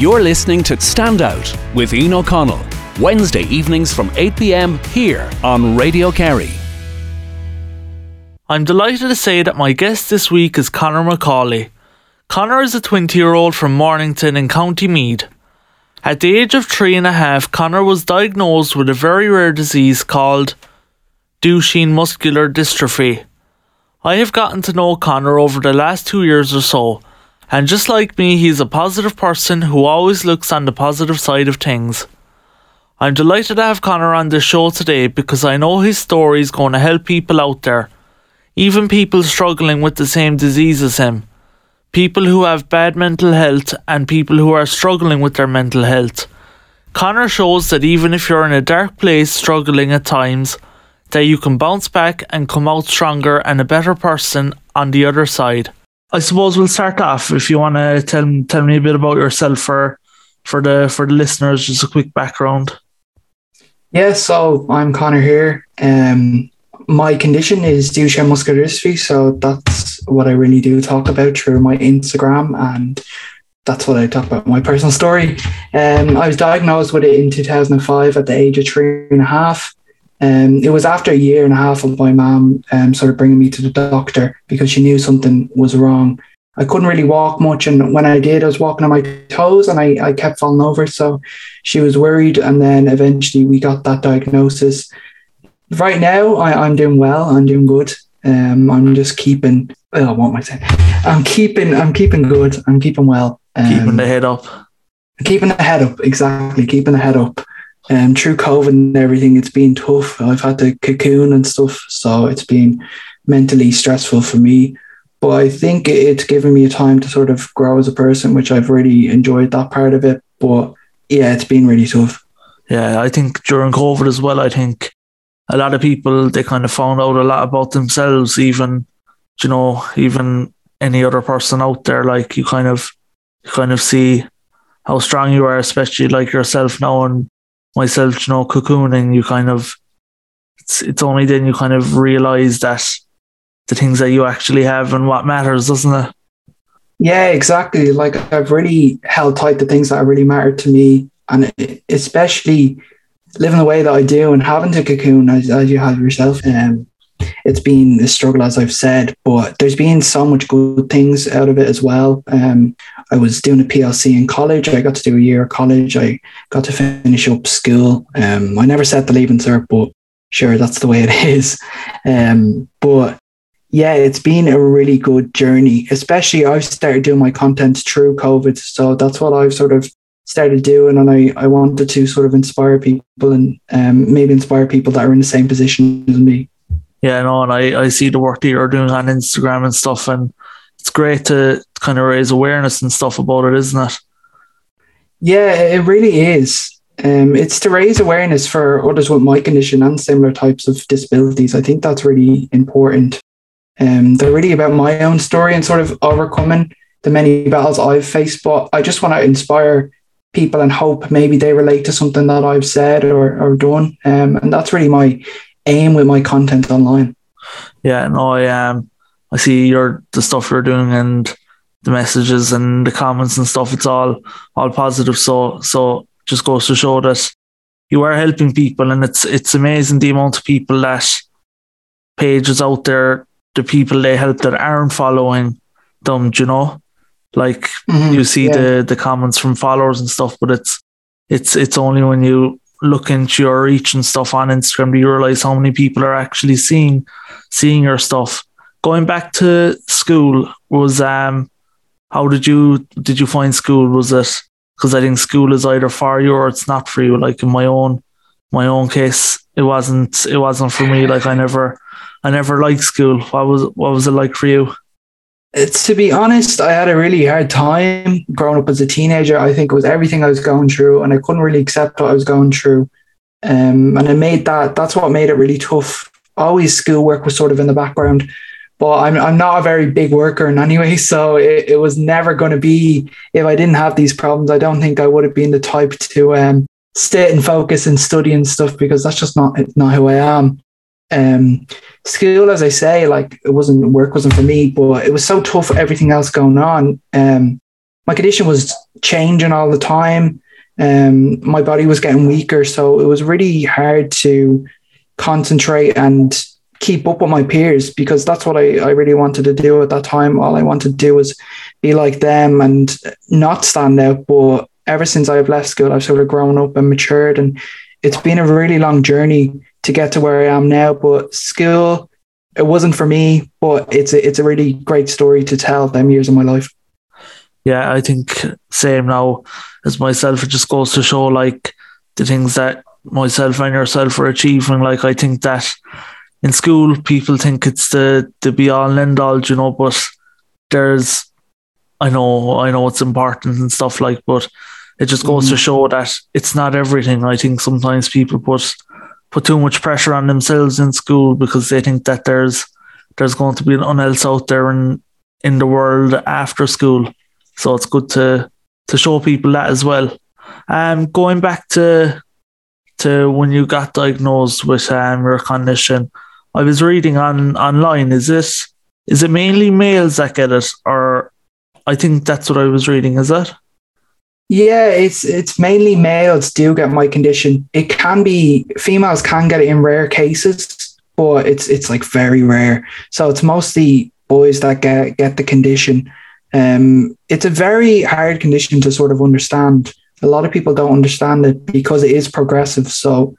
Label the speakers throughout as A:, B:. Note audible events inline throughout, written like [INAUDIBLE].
A: You're listening to Stand Out with Ian O'Connell, Wednesday evenings from 8 pm here on Radio Kerry.
B: I'm delighted to say that my guest this week is Conor McAuley. Conor is a 20 year old from Mornington in County Meath. At the age of three and a half, Conor was diagnosed with a very rare disease called Duchenne muscular dystrophy. I have gotten to know Conor over the last two years or so, and just like me, he's a positive person who always looks on the positive side of things. I'm delighted to have Conor on the show today because I know his story is going to help people out there, even people struggling with the same disease as him people who have bad mental health and people who are struggling with their mental health. Conor shows that even if you're in a dark place struggling at times, that you can bounce back and come out stronger and a better person on the other side. I suppose we'll start off if you want to tell tell me a bit about yourself for for the for the listeners, just a quick background.
C: Yeah, so I'm Conor here. Um, my condition is Duchenne muscular dystrophy, so that's what I really do talk about through my Instagram, and that's what I talk about my personal story. Um, I was diagnosed with it in 2005 at the age of three and a half. Um, it was after a year and a half of my mom um, sort of bringing me to the doctor because she knew something was wrong. I couldn't really walk much, and when I did, I was walking on my toes, and I, I kept falling over. So she was worried, and then eventually we got that diagnosis right now I, am doing well. I'm doing good. Um, I'm just keeping. Oh, what am I saying? I'm keeping. I'm keeping good. I'm keeping well.
B: Um, keeping the head up.
C: Keeping the head up. Exactly. Keeping the head up. Um, through COVID and everything, it's been tough. I've had to cocoon and stuff, so it's been mentally stressful for me. But I think it's given me a time to sort of grow as a person, which I've really enjoyed that part of it. But yeah, it's been really tough.
B: Yeah, I think during COVID as well, I think a lot of people they kind of found out a lot about themselves, even you know, even any other person out there. Like you kind of you kind of see how strong you are, especially like yourself now and myself, you know, cocooning, you kind of it's it's only then you kind of realize that the things that you actually have and what matters, doesn't it?
C: Yeah, exactly. Like I've really held tight to things that really mattered to me, and especially living the way that I do and having to cocoon as, as you have yourself. Um, it's been a struggle, as I've said, but there's been so much good things out of it as well. Um, I was doing a PLC in college. I got to do a year of college. I got to finish up school. Um, I never set the leaving cert, but sure, that's the way it [LAUGHS] is. Um, but yeah, it's been a really good journey. Especially, I've started doing my content through COVID, so that's what I've sort of started doing and I, I wanted to sort of inspire people and um, maybe inspire people that are in the same position as me.
B: Yeah, no, and I, I see the work that you're doing on Instagram and stuff and it's great to kind of raise awareness and stuff about it, isn't it?
C: Yeah, it really is. Um, it's to raise awareness for others with my condition and similar types of disabilities. I think that's really important. Um, they're really about my own story and sort of overcoming the many battles I've faced. But I just want to inspire people and hope maybe they relate to something that I've said or, or done. Um, and that's really my aim with my content online.
B: Yeah, no, I um I see your the stuff you're doing and the messages and the comments and stuff, it's all all positive. So so just goes to show that you are helping people and it's it's amazing the amount of people that pages out there, the people they help that aren't following them, you know? Like mm-hmm, you see yeah. the the comments from followers and stuff, but it's it's it's only when you look into your reach and stuff on Instagram do you realize how many people are actually seeing seeing your stuff. Going back to school was um how did you did you find school? Was it because I think school is either for you or it's not for you. Like in my own my own case, it wasn't it wasn't for me. Like I never I never liked school. What was what was it like for you?
C: To be honest, I had a really hard time growing up as a teenager. I think it was everything I was going through, and I couldn't really accept what I was going through. Um, and I made that that's what made it really tough. Always schoolwork was sort of in the background, but I'm I'm not a very big worker in any way, [LAUGHS] so it, it was never going to be. If I didn't have these problems, I don't think I would have been the type to um, sit and focus and study and stuff because that's just not not who I am. Um, school, as I say, like it wasn't work wasn't for me, but it was so tough. Everything else going on. Um, my condition was changing all the time. Um, my body was getting weaker, so it was really hard to concentrate and keep up with my peers because that's what I, I really wanted to do at that time. All I wanted to do was be like them and not stand out. But ever since I've left school, I've sort of grown up and matured, and it's been a really long journey to get to where I am now. But school, it wasn't for me, but it's a, it's a really great story to tell them years of my life.
B: Yeah, I think same now as myself. It just goes to show like the things that myself and yourself are achieving. Like I think that in school people think it's the the be all and end all, you know, but there's I know I know it's important and stuff like, but it just goes mm. to show that it's not everything. I think sometimes people put put too much pressure on themselves in school because they think that there's there's going to be an else out there in in the world after school. So it's good to to show people that as well. Um, going back to to when you got diagnosed with um, your condition, I was reading on online. Is this is it mainly males that get it, or I think that's what I was reading. Is that?
C: Yeah, it's it's mainly males do get my condition. It can be females can get it in rare cases, but it's it's like very rare. So it's mostly boys that get get the condition. Um, it's a very hard condition to sort of understand. A lot of people don't understand it because it is progressive. So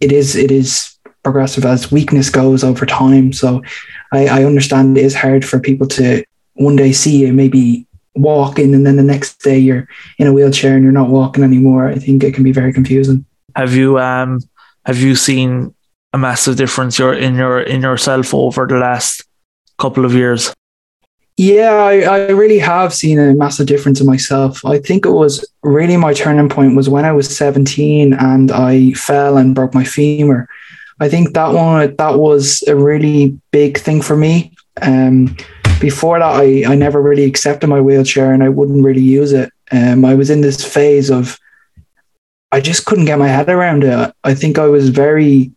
C: it is it is progressive as weakness goes over time. So I, I understand it is hard for people to one day see you maybe walking and then the next day you're in a wheelchair and you're not walking anymore. I think it can be very confusing.
B: Have you um have you seen a massive difference your in your in yourself over the last couple of years?
C: Yeah, I, I really have seen a massive difference in myself. I think it was really my turning point was when I was 17 and I fell and broke my femur. I think that one that was a really big thing for me. Um, before that, I, I never really accepted my wheelchair and I wouldn't really use it. Um, I was in this phase of I just couldn't get my head around it. I think I was very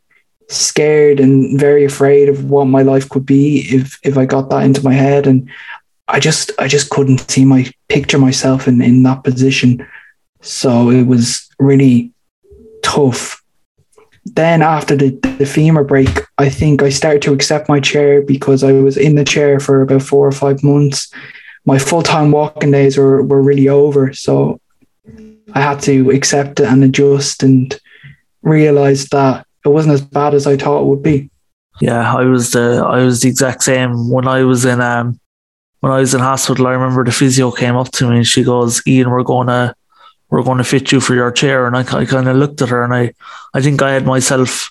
C: scared and very afraid of what my life could be if if I got that into my head and I just I just couldn't see my picture myself in, in that position. So it was really tough. Then after the, the femur break, I think I started to accept my chair because I was in the chair for about four or five months. My full time walking days were, were really over. So I had to accept it and adjust and realize that it wasn't as bad as I thought it would be.
B: Yeah, I was the I was the exact same when I was in um when I was in hospital. I remember the physio came up to me and she goes, "Ian, we're gonna we're going to fit you for your chair." And I, I kind of looked at her and I I think I had myself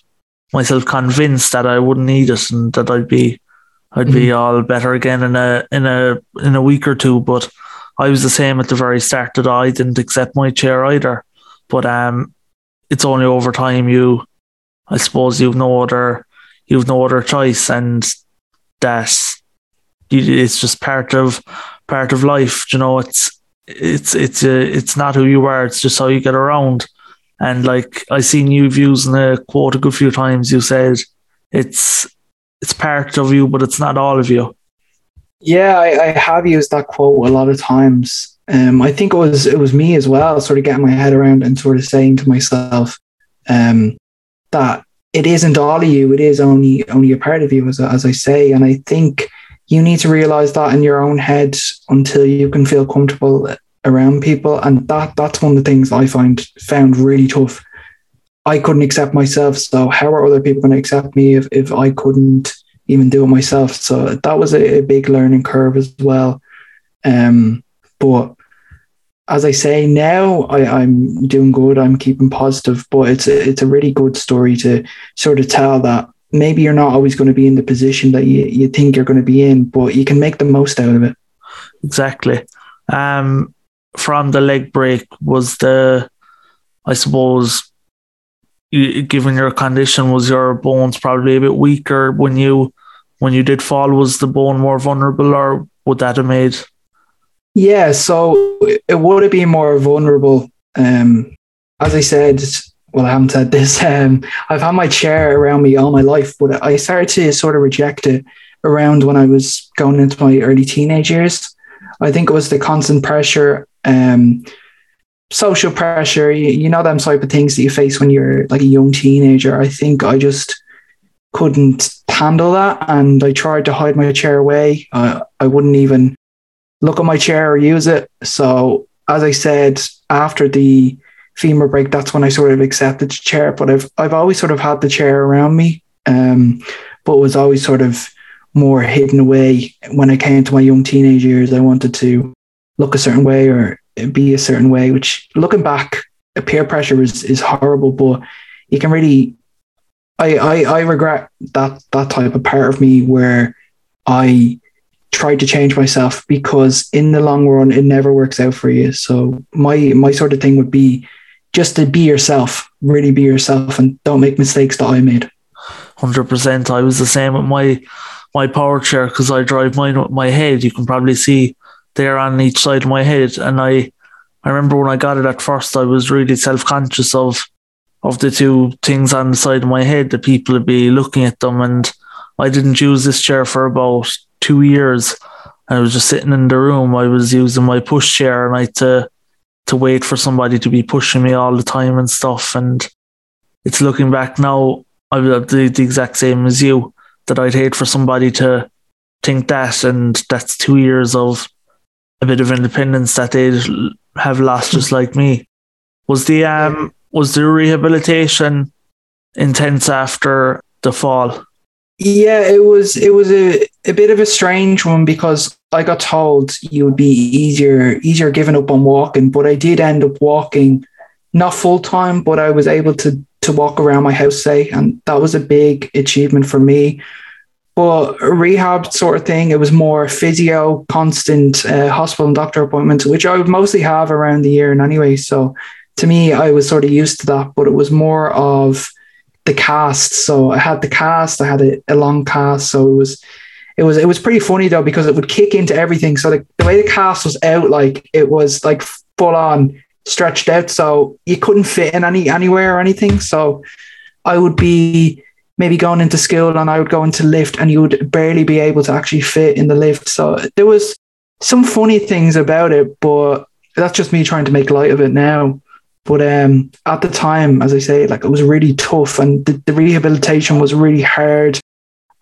B: myself convinced that I wouldn't need it and that I'd be I'd mm-hmm. be all better again in a in a in a week or two. But I was the same at the very start that I didn't accept my chair either. But um, it's only over time you I suppose you've no other you've no other choice, and that it's just part of part of life. You know, it's it's it's uh, it's not who you are. It's just how you get around. And like I seen you using a quote a good few times. You said it's it's part of you, but it's not all of you.
C: Yeah, I, I have used that quote a lot of times. Um, I think it was it was me as well, sort of getting my head around and sort of saying to myself, um, that it isn't all of you; it is only only a part of you, as as I say. And I think you need to realize that in your own head until you can feel comfortable around people, and that that's one of the things I find found really tough. I couldn't accept myself, so how are other people going to accept me if if I couldn't even do it myself? So that was a, a big learning curve as well. Um, but as I say now, I, am doing good. I'm keeping positive, but it's a, it's a really good story to sort of tell that maybe you're not always going to be in the position that you, you think you're going to be in, but you can make the most out of it.
B: Exactly. Um, from the leg break was the, I suppose, given your condition, was your bones probably a bit weaker when you when you did fall? Was the bone more vulnerable, or would that have made
C: yeah, so it would have been more vulnerable. Um, as I said, well, I haven't said this. Um, I've had my chair around me all my life, but I started to sort of reject it around when I was going into my early teenage years. I think it was the constant pressure, um, social pressure. You, you know them type of things that you face when you're like a young teenager. I think I just couldn't handle that, and I tried to hide my chair away. Uh, I wouldn't even look at my chair or use it. So as I said, after the femur break, that's when I sort of accepted the chair. But I've I've always sort of had the chair around me, um, but was always sort of more hidden away. When I came to my young teenage years, I wanted to look a certain way or be a certain way. Which, looking back, peer pressure is is horrible, but you can really. I, I, I regret that that type of part of me where I tried to change myself because in the long run it never works out for you. So my my sort of thing would be just to be yourself, really be yourself and don't make mistakes that I made.
B: Hundred percent. I was the same with my my power chair because I drive mine with my head. You can probably see there on each side of my head. And I I remember when I got it at first I was really self conscious of of the two things on the side of my head, the people would be looking at them and I didn't use this chair for about two years. I was just sitting in the room. I was using my push chair and I had to to wait for somebody to be pushing me all the time and stuff. And it's looking back now, I would the, the exact same as you, that I'd hate for somebody to think that and that's two years of a bit of independence that they'd have lost just like me. Was the um was the rehabilitation intense after the fall?
C: Yeah, it was it was a, a bit of a strange one because I got told you would be easier easier giving up on walking, but I did end up walking not full time, but I was able to to walk around my house say, and that was a big achievement for me. But rehab sort of thing, it was more physio, constant uh, hospital and doctor appointments, which I would mostly have around the year and anyway. So to me, I was sort of used to that, but it was more of the cast. So I had the cast, I had a, a long cast. So it was it was it was pretty funny though because it would kick into everything. So the, the way the cast was out, like it was like full on stretched out, so you couldn't fit in any anywhere or anything. So I would be maybe going into school and I would go into lift and you would barely be able to actually fit in the lift. So there was some funny things about it, but that's just me trying to make light of it now. But um, at the time, as I say, like it was really tough and the, the rehabilitation was really hard.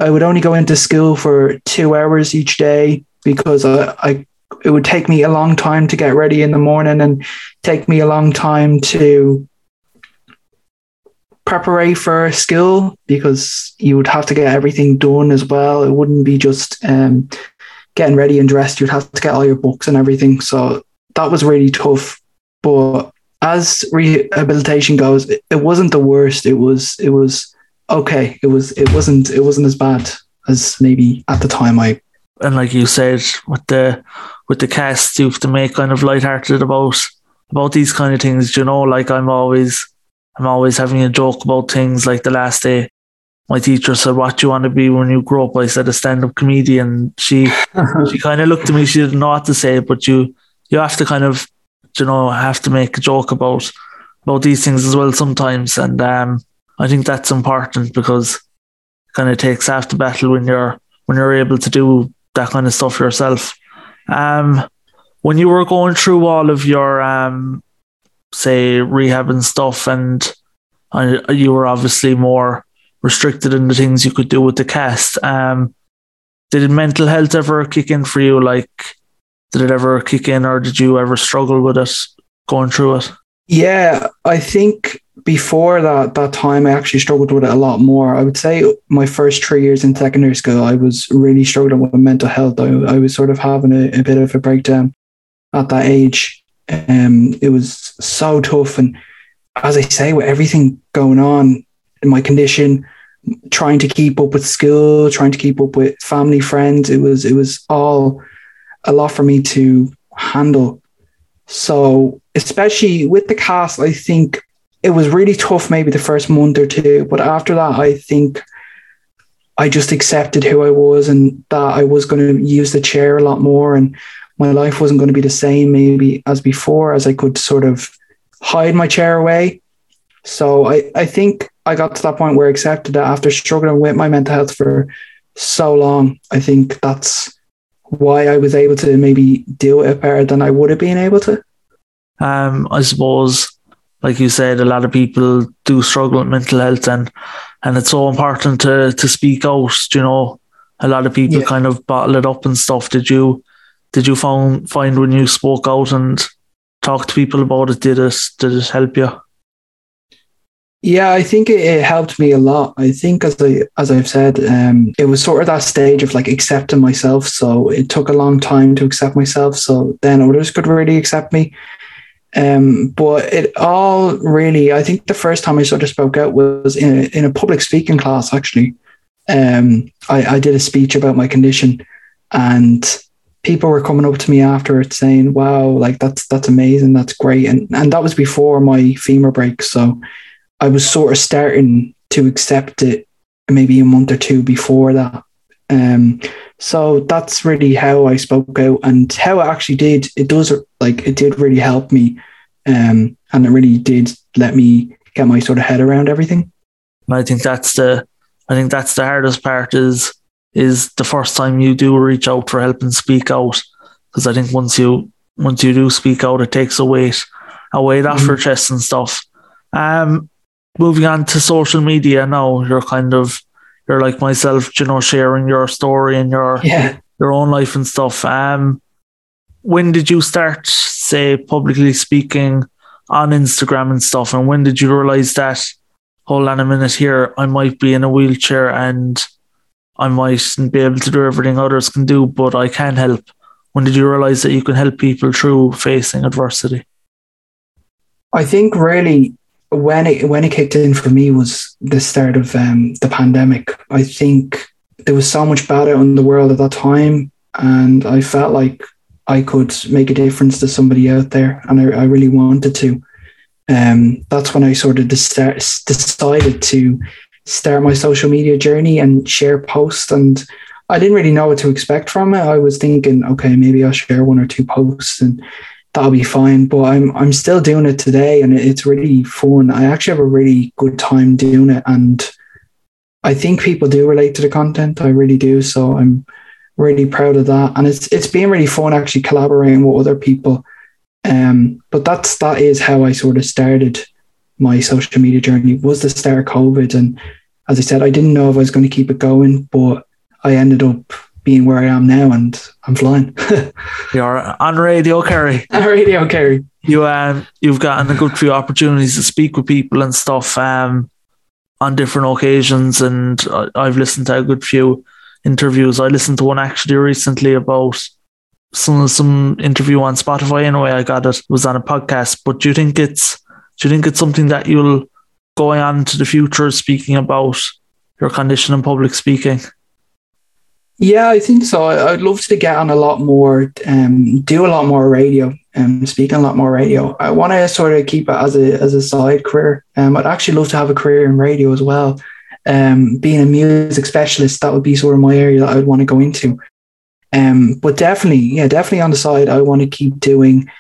C: I would only go into school for two hours each day because I, I it would take me a long time to get ready in the morning and take me a long time to prepare for school because you would have to get everything done as well. It wouldn't be just um, getting ready and dressed. You'd have to get all your books and everything. So that was really tough. But as rehabilitation goes, it, it wasn't the worst. It was it was okay. It was it wasn't it wasn't as bad as maybe at the time I
B: and like you said with the with the cast you have to make kind of lighthearted about about these kind of things, you know, like I'm always I'm always having a joke about things like the last day my teacher said, What do you want to be when you grow up? I said a stand up comedian. She [LAUGHS] she kind of looked at me, she didn't know what to say, but you you have to kind of you know, have to make a joke about about these things as well sometimes. And um, I think that's important because it kind of takes the battle when you're when you're able to do that kind of stuff yourself. Um, when you were going through all of your um, say rehab and stuff, and you were obviously more restricted in the things you could do with the cast. Um, did mental health ever kick in for you? Like did it ever kick in or did you ever struggle with it going through it?
C: Yeah, I think before that that time I actually struggled with it a lot more. I would say my first three years in secondary school, I was really struggling with mental health. I, I was sort of having a, a bit of a breakdown at that age. Um, it was so tough, and as I say, with everything going on in my condition, trying to keep up with school, trying to keep up with family, friends, it was it was all a lot for me to handle. So, especially with the cast, I think it was really tough maybe the first month or two. But after that, I think I just accepted who I was and that I was going to use the chair a lot more and my life wasn't going to be the same maybe as before, as I could sort of hide my chair away. So I, I think I got to that point where I accepted that after struggling with my mental health for so long. I think that's why I was able to maybe do it better than I would have been able to.
B: Um, I suppose, like you said, a lot of people do struggle with mental health, and and it's so important to to speak out. You know, a lot of people
C: Yeah.
B: kind of bottle it up and stuff. Did you did you find find when you spoke out and talked to people about it? Did it did it help you?
C: Yeah, I think it, it helped me a lot. I think as I as I've said, um, it was sort of that stage of like accepting myself. So it took a long time to accept myself. So then others could really accept me. Um, but it all really, I think the first time I sort of spoke out was in a, in a public speaking class. Actually, um, I, I did a speech about my condition, and people were coming up to me afterwards saying, "Wow, like that's that's amazing, that's great," and and that was before my femur break. So I was sort of starting to accept it maybe a month or two before that. Um, so that's really how I spoke out and how it actually did. It does like it did really help me, um, and it really did let me get my sort of head around everything.
B: And I think that's the I think that's the hardest part is is the first time you do reach out for help and speak out because I think once you once you do speak out, it takes a weight away that
C: Mhm.
B: for chest and stuff. Um, moving on to social media now, you're kind of you're like myself, you know, sharing your story and your
C: Yeah.
B: your own life and stuff. Um, when did you start, say, publicly speaking on Instagram and stuff? And when did you realize that? Hold on a minute here, I might be in a wheelchair and I mightn't be able to do everything others can do, but I can help. When did you realize that you can help people through facing adversity?
C: I think really when it when it kicked in for me was the start of um, the pandemic. I think there was so much bad out in the world at that time, and I felt like I could make a difference to somebody out there, and I, I really wanted to. Um, that's when I sort of de- decided to start my social media journey and share posts. And I didn't really know what to expect from it. I was thinking, okay, maybe I'll share one or two posts and that'll be fine. But I'm I'm still doing it today, and it's really fun. I actually have a really good time doing it, and I think people do relate to the content. I really do. So I'm really proud of that, and it's it's been really fun actually collaborating with other people. Um, but that's that is how I sort of started my social media journey. Was the start of COVID, and as I said, I didn't know if I was going to keep it going, but I ended up being where I am now, and I'm flying. [LAUGHS]
B: You're on radio, Kerry. [LAUGHS]
C: On radio Kerry.
B: You um, you've gotten a good few opportunities to speak with people and stuff um, on different occasions, and I've listened to a good few interviews. I listened to one actually recently about some some interview on Spotify. Anyway, I got it. it was on a podcast. But do you think it's do you think it's something that you'll go on to the future speaking about your condition and public speaking?
C: Yeah, I think so. I- I'd love to get on a lot more, um, do a lot more radio, and speak on a lot more radio. I want to sort of keep it as a as a side career. Um, I'd actually love to have a career in radio as well. Um, being a music specialist, that would be sort of my area that I would want to go into. Um, but definitely, yeah, definitely on the side, I want to keep doing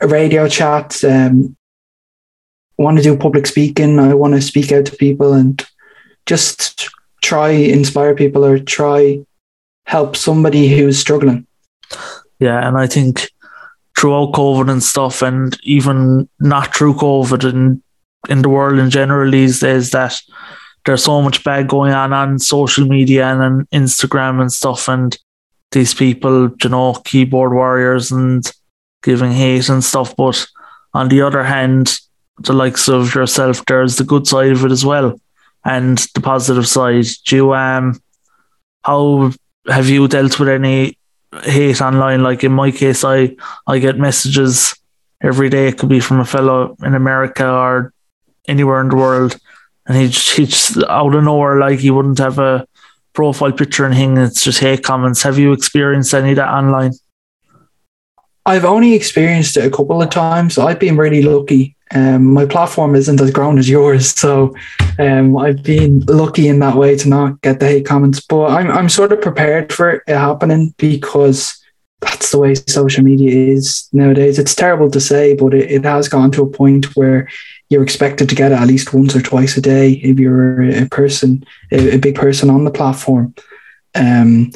C: radio chats. Um, I want to do public speaking. I want to speak out to people and just try inspire people or try help somebody who's struggling.
B: Yeah, and I think throughout COVID and stuff, and even not through COVID and in the world in general these days, that there's so much bad going on on social media and on Instagram and stuff, and these people, you know, keyboard warriors and giving hate and stuff. But on the other hand, the likes of yourself, there's the good side of it as well, and the positive side. Do you um, how have you dealt with any hate online. Like in my case, I I get messages every day. It could be from a fellow in America or anywhere in the world, and he just, he just out of nowhere, like he wouldn't have a profile picture and thing. It's just hate comments. Have you experienced any of that online?
C: I've only experienced it a couple of times. I've been really lucky. Um, my platform isn't as grown as yours, so um, I've been lucky in that way to not get the hate comments. But I'm I'm sort of prepared for it happening because that's the way social media is nowadays. It's terrible to say, but it, it has gone to a point where you're expected to get it at least once or twice a day if you're a person, a, a big person on the platform. Um,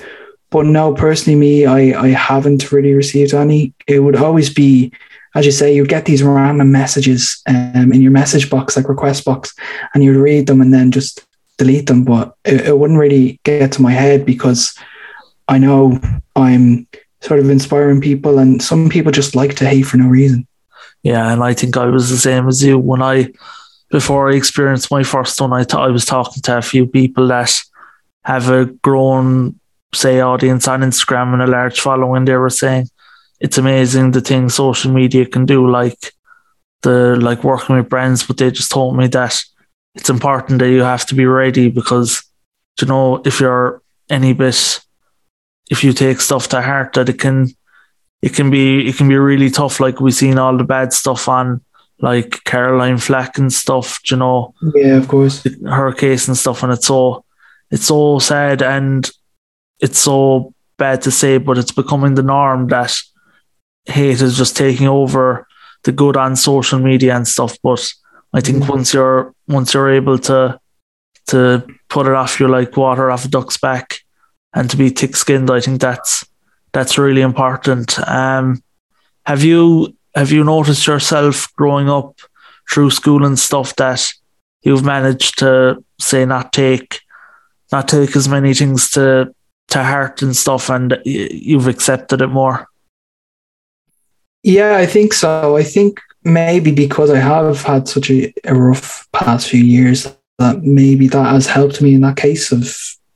C: but no, personally, me, I, I haven't really received any. It would always be, as you say, you get these random messages um, in your message box, like request box, and you'd read them and then just delete them. But it, it wouldn't really get to my head because I know I'm sort of inspiring people, and some people just like to hate for no reason.
B: Yeah, and I think I was the same as you when I before I experienced my first one. I thought I was talking to a few people that have a grown say audience on Instagram and a large following. They were saying it's amazing the things social media can do, like the like working with brands. But they just told me that it's important that you have to be ready because you know if you're any bit if you take stuff to heart that it can it can be it can be really tough. Like we've seen all the bad stuff on like Caroline Flack and stuff, you know.
C: Yeah, of course.
B: Her case and stuff, and it's so it's so sad and it's so bad to say, but it's becoming the norm that hate is just taking over the good on social media and stuff. But I think mm. once you're once you're able to to put it off, you're like water off a duck's back, and to be thick skinned, I think that's that's really important. Um, have you have you noticed yourself growing up through school and stuff that you've managed to say not take not take as many things to to heart and stuff, and you've accepted it more?
C: Yeah, I think so. I think maybe because I have had such a, a rough past few years that maybe that has helped me in that case of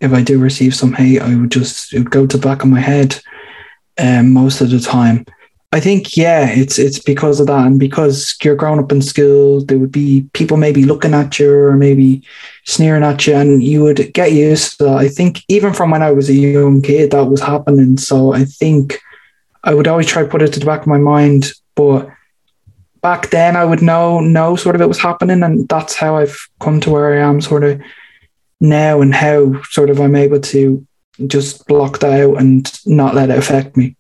C: if I do receive some hate, I would just it would go to the back of my head um, most of the time. I think yeah, it's it's because of that, and because you're growing up in school, there would be people maybe looking at you or maybe sneering at you, and you would get used to that. I think even from when I was a young kid, that was happening. So I think I would always try to put it to the back of my mind, but back then I would know know sort of it was happening, and that's how I've come to where I am, sort of now, and how sort of I'm able to just block that out and not let it affect me.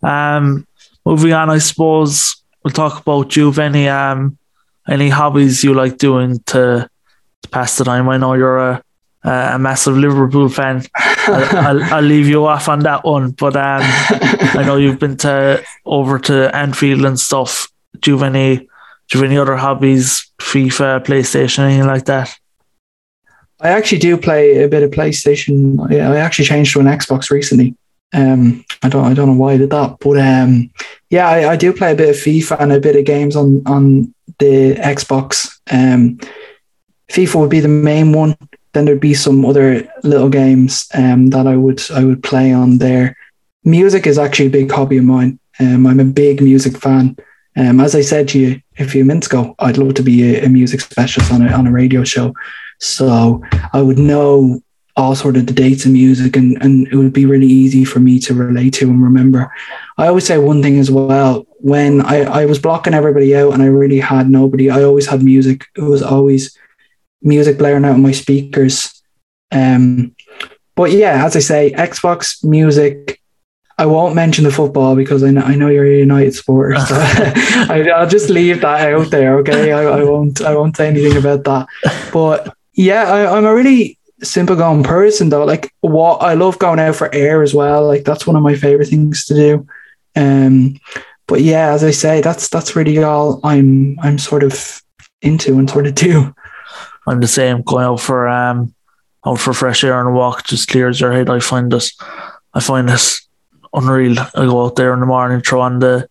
B: Um, moving on, I suppose we'll talk about you. Any um, any hobbies you like doing to, to pass the time? I know you're a a massive Liverpool fan. I'll, I'll, I'll, leave you off on that one, but um, I know you've been to over to Anfield and stuff. Do you have any? Do you have any other hobbies? FIFA, PlayStation, anything like that?
C: I actually do play a bit of PlayStation. I actually changed to an Xbox recently. Um, I don't I don't know why I did that, but um, yeah, I, I, do play a bit of FIFA and a bit of games on on the Xbox. Um, FIFA would be the main one. Then there'd be some other little games um, that I would I would play on there. Music is actually a big hobby of mine. Um, I'm a big music fan. Um, as I said to you a few minutes ago, I'd love to be a, a music specialist on a on a radio show. So I would know all sort of the dates of music and, and it would be really easy for me to relate to and remember. I always say one thing as well. When I, I was blocking everybody out and I really had nobody, I always had music. It was always music blaring out of my speakers. Um, but yeah, as I say, Xbox music. I won't mention the football because I know, I know you're a United supporter, so [LAUGHS] [LAUGHS] I, will just leave that out there. Okay, I, I won't I won't say anything about that. But yeah, I, I'm a really simple going person though. Like what I love going out for air as well. Like that's one of my favorite things to do. Um, but yeah, as I say, that's that's really all I'm I'm sort of into and sort of do.
B: I'm the same. Going out for um out for fresh air and a walk just clears your head. I find this I find this unreal. I go out there in the morning, throw on the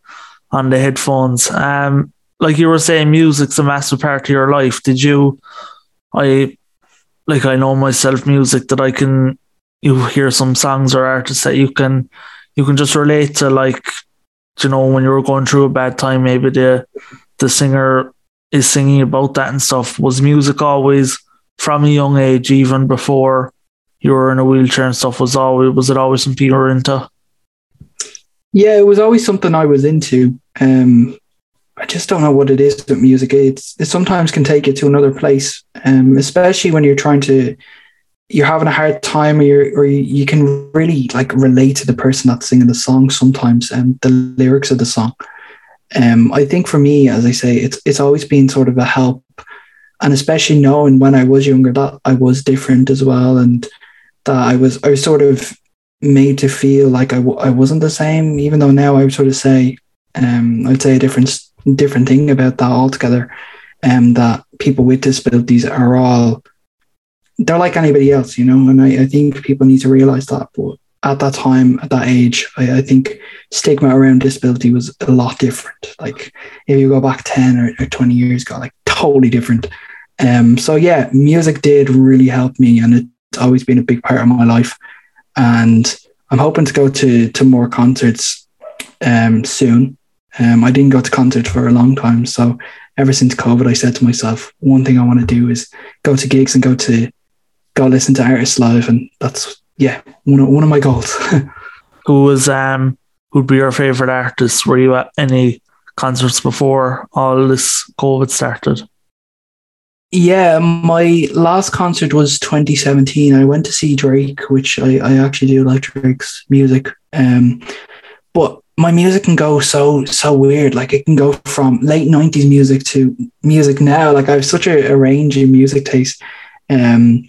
B: on the headphones. Um like you were saying, music's a massive part of your life. Did you I like I know myself music that I can you hear some songs or artists that you can you can just relate to like you know when you were going through a bad time maybe the the singer is singing about that and stuff was music always from a young age even before you were in a wheelchair and stuff was always was it always something you were into
C: yeah it was always something i was into um I just don't know what it is with music. It's, it sometimes can take you to another place, um, especially when you're trying to, you're having a hard time, or, you're, or you can really like relate to the person that's singing the song sometimes, and the lyrics of the song. Um, I think for me, as I say, it's it's always been sort of a help, and especially knowing when I was younger that I was different as well, and that I was I was sort of made to feel like I w- I wasn't the same, even though now I would sort of say, um, I'd say a different different thing about that altogether. Um, that people with disabilities are all they're like anybody else, you know, and I, I think people need to realize that. But at that time, at that age, I, I, think stigma around disability was a lot different. Like if you go back 10 or, or 20 years ago, like totally different. Um, so yeah, music did really help me and it's always been a big part of my life. And I'm hoping to go to, to more concerts um, soon. Um, I didn't go to concerts for a long time. So ever since COVID, I said to myself, one thing I want to do is go to gigs and go to go listen to artists live. And that's, yeah, one of, one of my goals. [LAUGHS]
B: Who was, um, who'd be your favorite artist? Were you at any concerts before all this COVID started?
C: Yeah, my last concert was 2017. I went to see Drake, which I, I actually do like Drake's music. Um, but my music can go so so weird. Like it can go from late 90s music to music now. Like I have such a, a range in music taste. Um,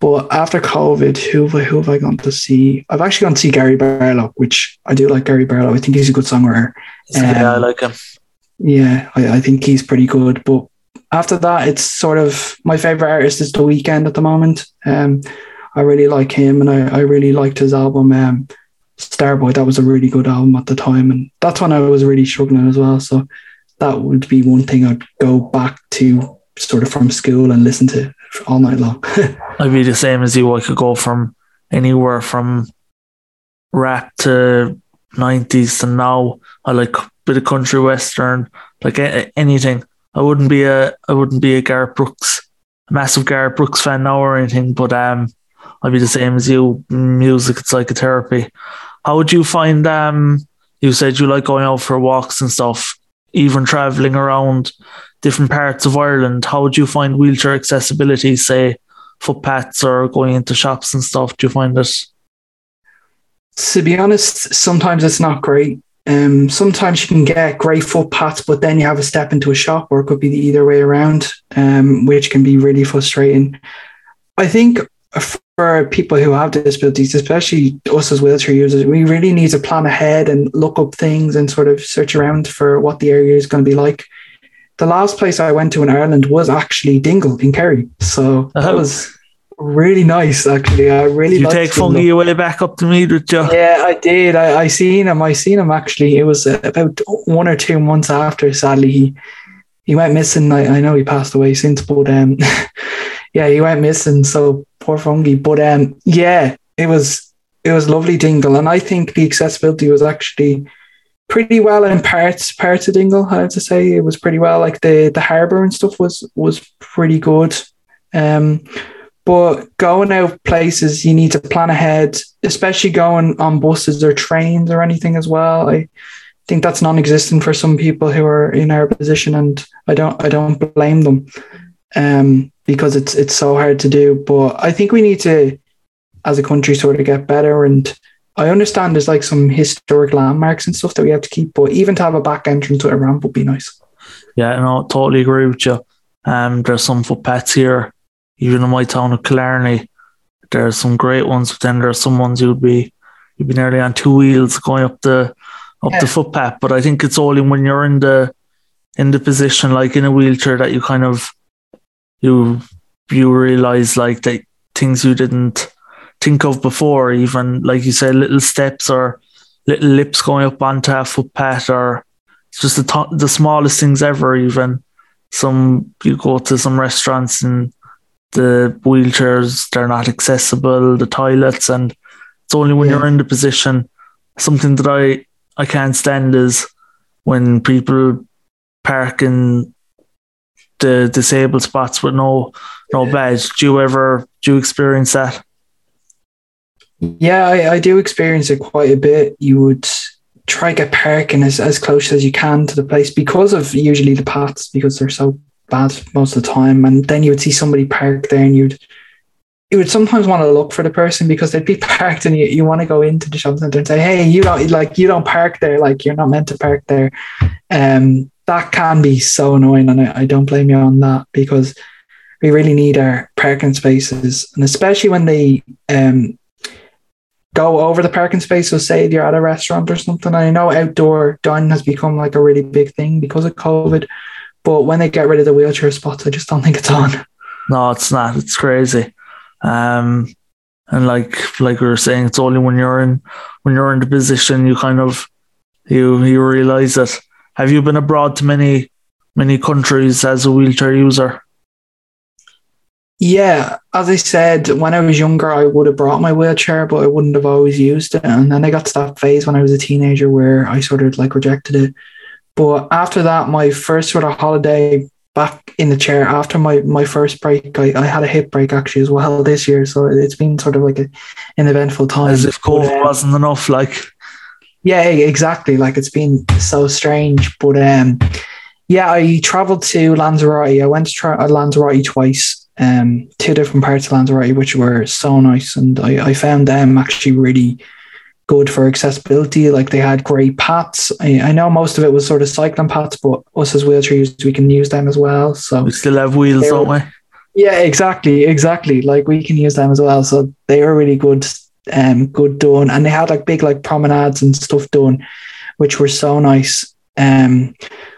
C: but after COVID, who have, I, who have I gone to see? I've actually gone to see Gary Barlow, which I do like Gary Barlow. I think he's a good songwriter.
B: Um, yeah, I like him.
C: Yeah, I, I think he's pretty good. But after that, it's sort of my favorite artist is The Weeknd at the moment. Um, I really like him, and I, I really liked his album um, Starboy. That was a really good album at the time, and that's when I was really struggling as well. So that would be one thing I'd go back to, sort of from school and listen to all night long. [LAUGHS]
B: I'd be the same as you. I could go from anywhere from rap to nineties to now. I like a bit of country western, like anything. I wouldn't be a I wouldn't be a Garth Brooks, a massive Garth Brooks fan now or anything, but um, I'd be the same as you. Music, it's like a therapy. How would you find um? You said you like going out for walks and stuff, even traveling around different parts of Ireland. How would you find wheelchair accessibility, say footpaths or going into shops and stuff? Do you find it?
C: To be honest, sometimes it's not great. Um, sometimes you can get great footpaths, but then you have a step into a shop, or it could be the either way around, um, which can be really frustrating. I think for people who have disabilities, especially us as wheelchair users, we really need to plan ahead and look up things and sort of search around for what the area is going to be like. The last place I went to in Ireland was actually Dingle in Kerry, so that uh-huh. was really nice. Actually, I really.
B: You take Fungie way back up to me, with you?
C: Yeah, I did. I, I seen him. I seen him actually. It was uh, about one or two months after. Sadly, he he went missing. I, I know he passed away since, but um, [LAUGHS] yeah, he went missing. So poor Fungie. But um, yeah, it was it was lovely Dingle, and I think the accessibility was actually pretty well in parts parts of Dingle. I have to say it was pretty well. Like the the harbour and stuff was was pretty good. Um, but going out places, you need to plan ahead, especially going on buses or trains or anything as well. I think that's non-existent for some people who are in our position, and I don't I don't blame them um, because it's it's so hard to do. But I think we need to, as a country, sort of get better. And I understand there's like some historic landmarks and stuff that we have to keep, but even to have a back entrance with a ramp would be nice.
B: Yeah, no, totally agree with you. Um, there's some footpaths here even in my town of Killarney, there's some great ones, but then there's some ones you'd be you'd be nearly on two wheels going up the up yeah. the footpath. But I think it's only when you're in the in the position like in a wheelchair that you kind of you you realize like that things you didn't think of before, even like you said, little steps or little lips going up onto a footpath or it's just the, the smallest things ever. Even some you go to some restaurants and the wheelchairs they're not accessible, the toilets, and it's only when yeah. you're in the position. Something that I I can't stand is when people park in the disabled spots with no no badge. Do you ever do you experience that?
C: Yeah, I, I do experience it quite a bit. You would try to get parking as, as close as you can to the place because of usually the paths because they're so bad most of the time. And then you would see somebody parked there and you'd you would sometimes want to look for the person because they'd be [LAUGHS] parked and you, you want to go into the shopping center and say, Hey, you don't like you don't park there, like you're not meant to park there. Um that can be so annoying and I, I don't blame you on that because we really need our parking spaces and especially when they um go over the parking space. So say you're at a restaurant or something. I know outdoor dining has become like a really big thing because of COVID. But when they get rid of the wheelchair spots, I just don't think it's on.
B: No, it's not. It's crazy. Um, and like like we were saying, it's only when you're in when you're in the position you kind of you you realize it. Have you been abroad to many many countries as a wheelchair user?
C: Yeah, as I said, when I was younger, I would have brought my wheelchair, but I wouldn't have always used it. And then I got to that phase when I was a teenager where I sort of like rejected it. But after that, my first sort of holiday back in the chair after my my first break, I, I had a hip break actually as well this year. So it's been sort of like a, an eventful time.
B: As if COVID wasn't enough, like
C: yeah, exactly. Like it's been so strange, but um, yeah, I travelled to Lanzarote. I went to tra- Lanzarote twice um, two different parts of Lanzarote, which were so nice. And I, I found them actually really good for accessibility. Like they had great paths. I, I know most of it was sort of cycling paths, but us as wheelchair users, we can use them as well. So
B: we still have wheels, were, don't we?
C: Yeah, exactly, exactly. Like we can use them as well. So they were really good, um, good done. And they had like big like promenades and stuff done, which were so nice. Um,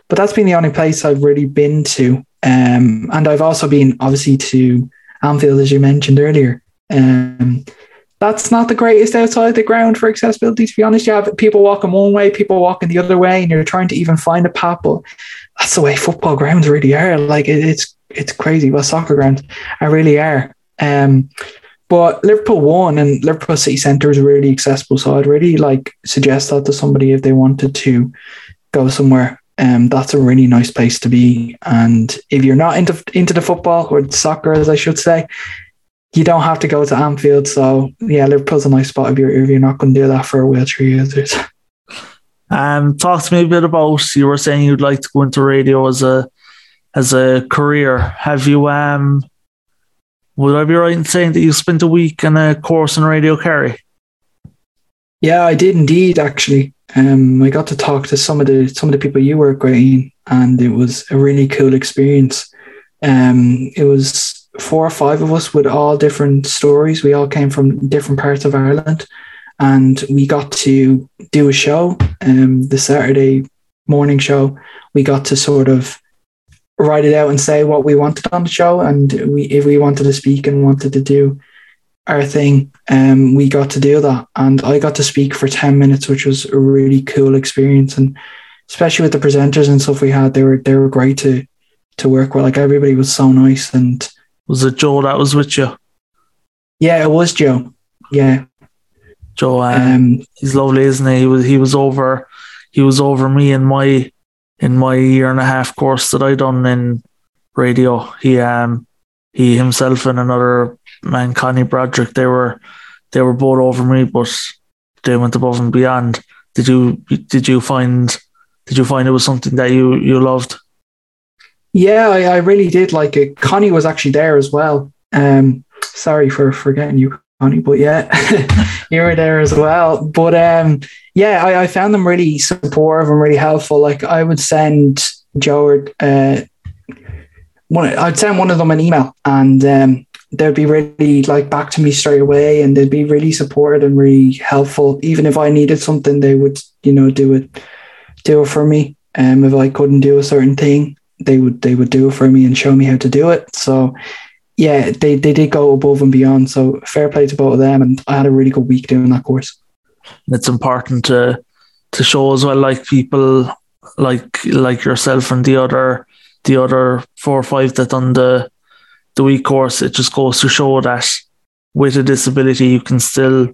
C: but that's been the only place I've really been to. Um, and I've also been obviously to Anfield, as you mentioned earlier. Um, that's not the greatest outside the ground for accessibility, to be honest. You have people walking one way, people walking the other way, and you're trying to even find a path. But that's the way football grounds really are. Like it, it's it's crazy. Well, soccer grounds are really are. Um, but Liverpool won, and Liverpool City Centre is really accessible. So I'd really like suggest that to somebody if they wanted to go somewhere um, that's a really nice place to be. And if you're not into into the football or soccer, as I should say, you don't have to go to Anfield. So yeah, Liverpool's a nice spot if you're if you're not going to do that for a wheelchair users. [LAUGHS]
B: Um, talk to me a bit about you were saying you'd like to go into radio as a as a career. Have you um would I be right in saying that you spent a week in a course in Radio Kerry?
C: Yeah, I did indeed actually. Um, I got to talk to some of the some of the people you work with, and it was a really cool experience. Um, it was four or five of us with all different stories. We all came from different parts of Ireland, and we got to do a show. Um, the Saturday morning show, we got to sort of write it out and say what we wanted on the show, and we if we wanted to speak and wanted to do our thing, um, we got to do that. And I got to speak for 10 minutes, which was a really cool experience. And especially with the presenters and stuff we had, they were they were great to to work with. Like everybody was so nice and
B: was it Joe that was with you?
C: Yeah, it was Joe. Yeah.
B: Joe um, um he's lovely, isn't he? He was he was over he was over me in my in my year and a half course that I done in radio. He um he himself and another man, Connie Broderick, they were they were both over me, but they went above and beyond. Did you did you find did you find it was something that you you loved?
C: Yeah, I, I really did like it. Connie was actually there as well. Um, sorry for forgetting you, Connie, but yeah, [LAUGHS] you were there as well. But um, yeah, I, I found them really supportive and really helpful. Like I would send Joe, uh, one, I'd send one of them an email, and um, they'd be really like back to me straight away and they'd be really supportive and really helpful. Even if I needed something, they would, you know, do it do it for me. Um if I couldn't do a certain thing, they would they would do it for me and show me how to do it. So yeah, they, they did go above and beyond. So fair play to both of them and I had a really good week doing that course.
B: It's important to to show as well like people like like yourself and the other the other four or five that done the the week course, it just goes to show that with a disability, you can still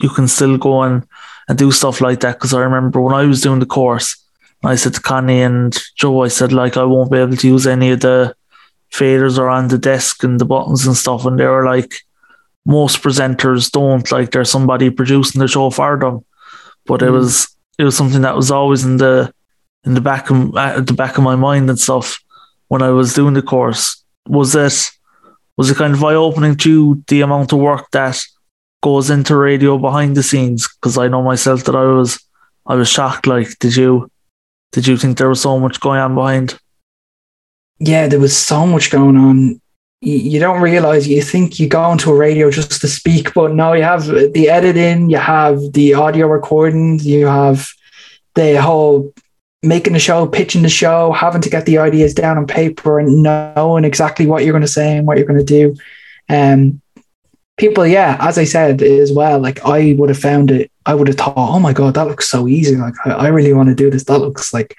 B: you can still go and, and do stuff like that. Because I remember when I was doing the course, I said to Connie and Joe, I said like I won't be able to use any of the faders or on the desk and the buttons and stuff, and they were like, most presenters don't like there's somebody producing the show for them, but mm. it was it was something that was always in the in the back of at the back of my mind and stuff when I was doing the course was that was it kind of eye opening to the amount of work that goes into radio behind the scenes? Because I know myself that I was I was shocked. Like, did you did you think there was so much going on behind?
C: Yeah, there was so much going on. you, don't realize you think you go into a radio just to speak, but no, you have the editing, you have the audio recordings, you have the whole making the show, pitching the show, having to get the ideas down on paper and knowing exactly what you're going to say and what you're going to do. Um, people, yeah, as I said as well, like I would have found it, I would have thought, oh my God, that looks so easy. Like I, I really want to do this. That looks like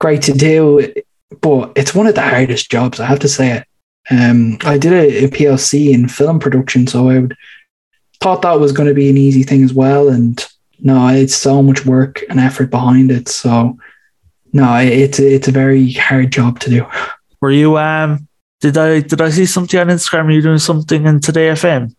C: great to do. But it's one of the hardest jobs, I have to say it. Um, I did a, a PLC in film production, so I would thought that was going to be an easy thing as well. And no, it's so much work and effort behind it. So no, it's it's a very hard job to do.
B: Were you um? Did I did I see something on Instagram? Are you doing something in Today FM?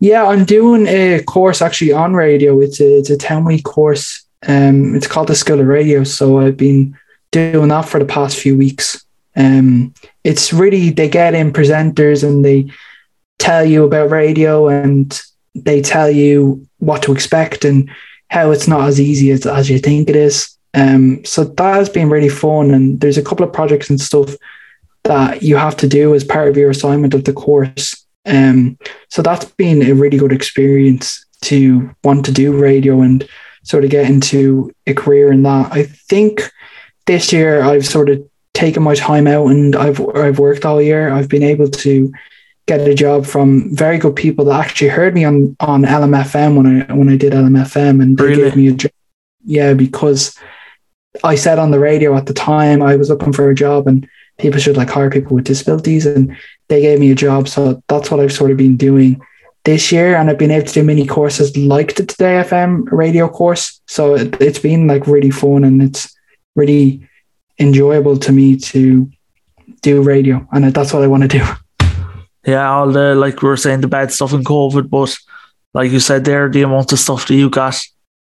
C: Yeah, I'm doing a course actually on radio. It's a it's a ten week course. Um, it's called the School of Radio. So I've been doing that for the past few weeks. Um, it's really they get in presenters and they tell you about radio and they tell you what to expect and how it's not as easy as, as you think it is. Um, so that has been really fun. And there's a couple of projects and stuff that you have to do as part of your assignment of the course. Um, so that's been a really good experience to want to do radio and sort of get into a career in that. I think this year I've sort of taken my time out and I've I've worked all year. I've been able to get a job from very good people that actually heard me on on LMFM when I when I did LMFM and they
B: Really?
C: gave me a job. Yeah, because I said on the radio at the time I was looking for a job and people should like hire people with disabilities and they gave me a job. So that's what I've sort of been doing this year and I've been able to do mini courses like the Today FM radio course. So it, it's been like really fun and it's really enjoyable to me to do radio and that's what I want to do.
B: Yeah, all the like we were saying the bad stuff in COVID, but like you said there, the amount of stuff that you got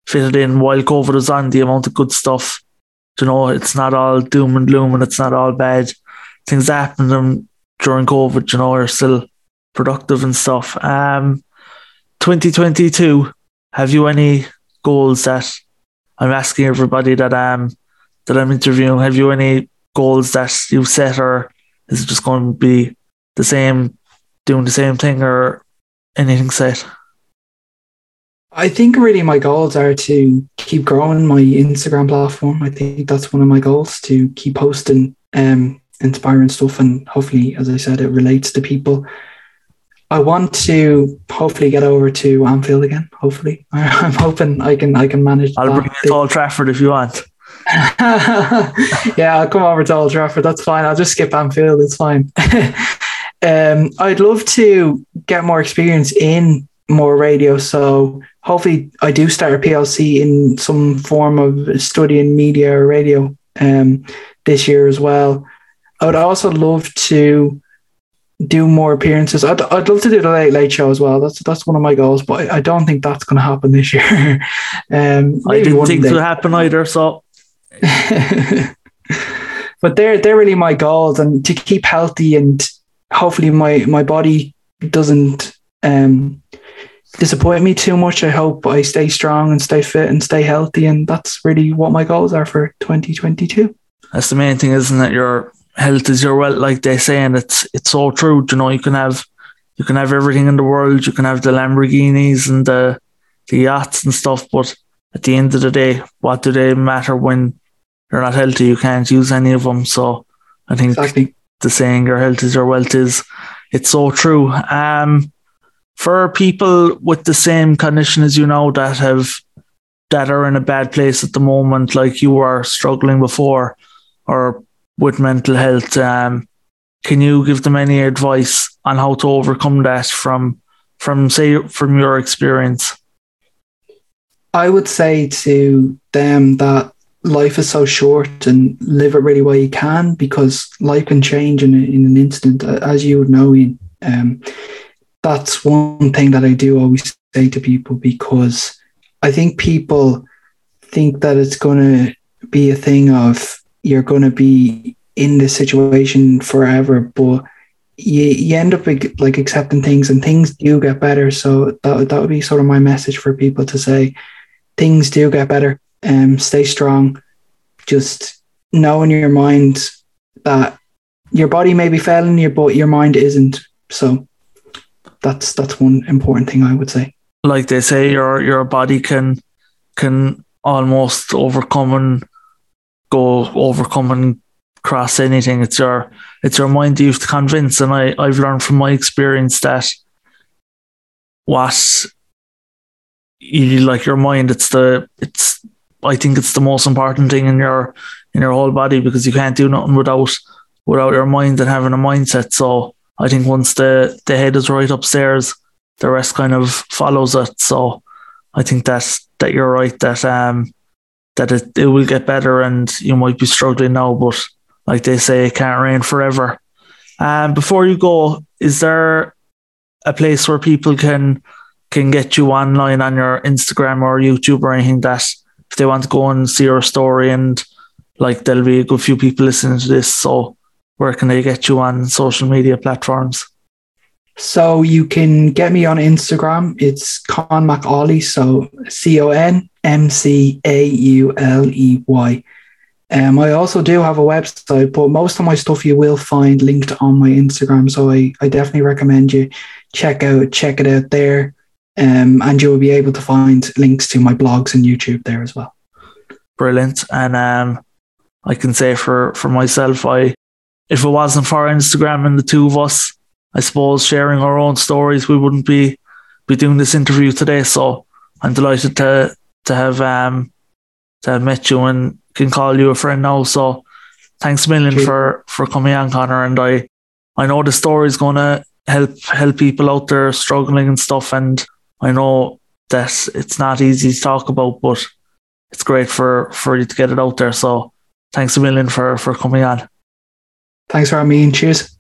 B: fitted in while COVID was on, the amount of good stuff. You know, it's not all doom and gloom, and it's not all bad. Things happened during COVID, you know, are still productive and stuff. Um, 2022. Have you any goals that I'm asking everybody that um that I'm interviewing? Have you any goals that you've set, or is it just going to be the same doing the same thing or anything set?
C: I think really my goals are to keep growing my Instagram platform. I think that's one of my goals to keep posting um, inspiring stuff and hopefully, as I said, it relates to people. I want to hopefully get over to Anfield again. Hopefully, [LAUGHS] I'm hoping I can I can manage.
B: I'll
C: that.
B: bring you to Old Trafford if you want. [LAUGHS]
C: yeah, I'll come over to Old Trafford. That's fine. I'll just skip Anfield. It's fine. [LAUGHS] um, I'd love to get more experience in more radio. So hopefully, I do start a PLC in some form of studying media or radio um, this year as well. I would also love to do more appearances. I'd, I'd love to do the late late show as well. That's that's one of my goals, but I, I don't think that's going to happen this year. [LAUGHS] um,
B: I didn't think it would happen either. So [LAUGHS]
C: but they're they're really my goals and to keep healthy and hopefully my my body doesn't um disappoint me too much i hope i stay strong and stay fit and stay healthy and that's really what my goals are for 2022
B: that's the main thing, isn't it? Your health is your wealth, like they say, and it's it's so true. You know, you can have you can have everything in the world. You can have the Lamborghinis and the the yachts and stuff, but at the end of the day, what do they matter when you're not healthy? You can't use any of them. So I think
C: exactly
B: the saying "your health is your wealth" is it's so true. Um, for people with the same condition as you know that have that are in a bad place at the moment, like you were struggling before, or with mental health, um, can you give them any advice on how to overcome that from from say from your experience?
C: i would say to them that life is so short and live it really while you can because life can change in, in an instant as you would know Ian. um, that's one thing that I do always say to people because I think people think that it's going to be a thing of you're going to be in this situation forever, but you, you end up like accepting things and things do get better. So that, that would be sort of my message for people to say things do get better. Um, stay strong. Just know in your mind that your body may be failing you, but your mind isn't. So that's that's one important thing I would say.
B: Like they say, your your body can can almost overcome and go overcome and cross anything. It's your it's your mind you have to convince. And I, I've learned from my experience that what you like your mind, it's the it's I think it's the most important thing in your in your whole body because you can't do nothing without without your mind and having a mindset. So I think once the the head is right upstairs, the rest kind of follows it. So I think that that you're right that um that it, it will get better and you might be struggling now, but like they say, it can't rain forever. Um before you go, is there a place where people can can get you online on your Instagram or YouTube or anything that if they want to go and see your story and like there'll be a good few people listening to this. So where can they get you on social media platforms?
C: So you can get me on Instagram. It's Con McAuley. So C O N M C A U L E Y. Um, I also do have a website, but most of my stuff you will find linked on my Instagram. So I, I definitely recommend you check out check it out there. Um, and you will be able to find links to my blogs and YouTube there as well.
B: Brilliant. And um, I can say for for myself, I if it wasn't for Instagram and the two of us, I suppose sharing our own stories, we wouldn't be be doing this interview today. So I'm delighted to to have um to have met you and can call you a friend now. So thanks a million for for coming on, Conor. And I I know the story is gonna help help people out there struggling and stuff. And I know that it's not easy to talk about, but it's great for for you to get it out there. So thanks a million for for coming on.
C: Thanks for having me. and Cheers.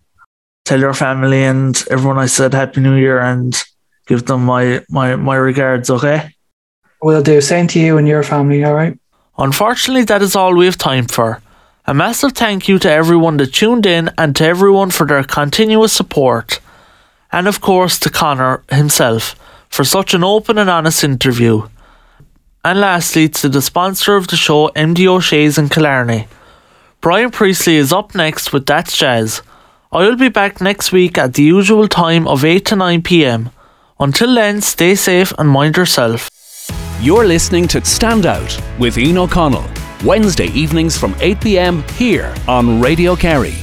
B: Tell your family and everyone I said Happy New Year and give them my my my regards. Okay.
C: Will do. Same to you and your family. All right.
B: Unfortunately, that is all we have time for. A massive thank you to everyone that tuned in and to everyone for their continuous support. And of course to Conor himself for such an open and honest interview. And lastly, to the sponsor of the show, MD O'Shea's in Killarney. Brian Priestley is up next with That's Jazz. I will be back next week at the usual time of 8 to 9 pm. Until then, stay safe and mind yourself.
A: You're listening to Stand Out with Ian O'Connell, Wednesday evenings from 8 pm here on Radio Kerry.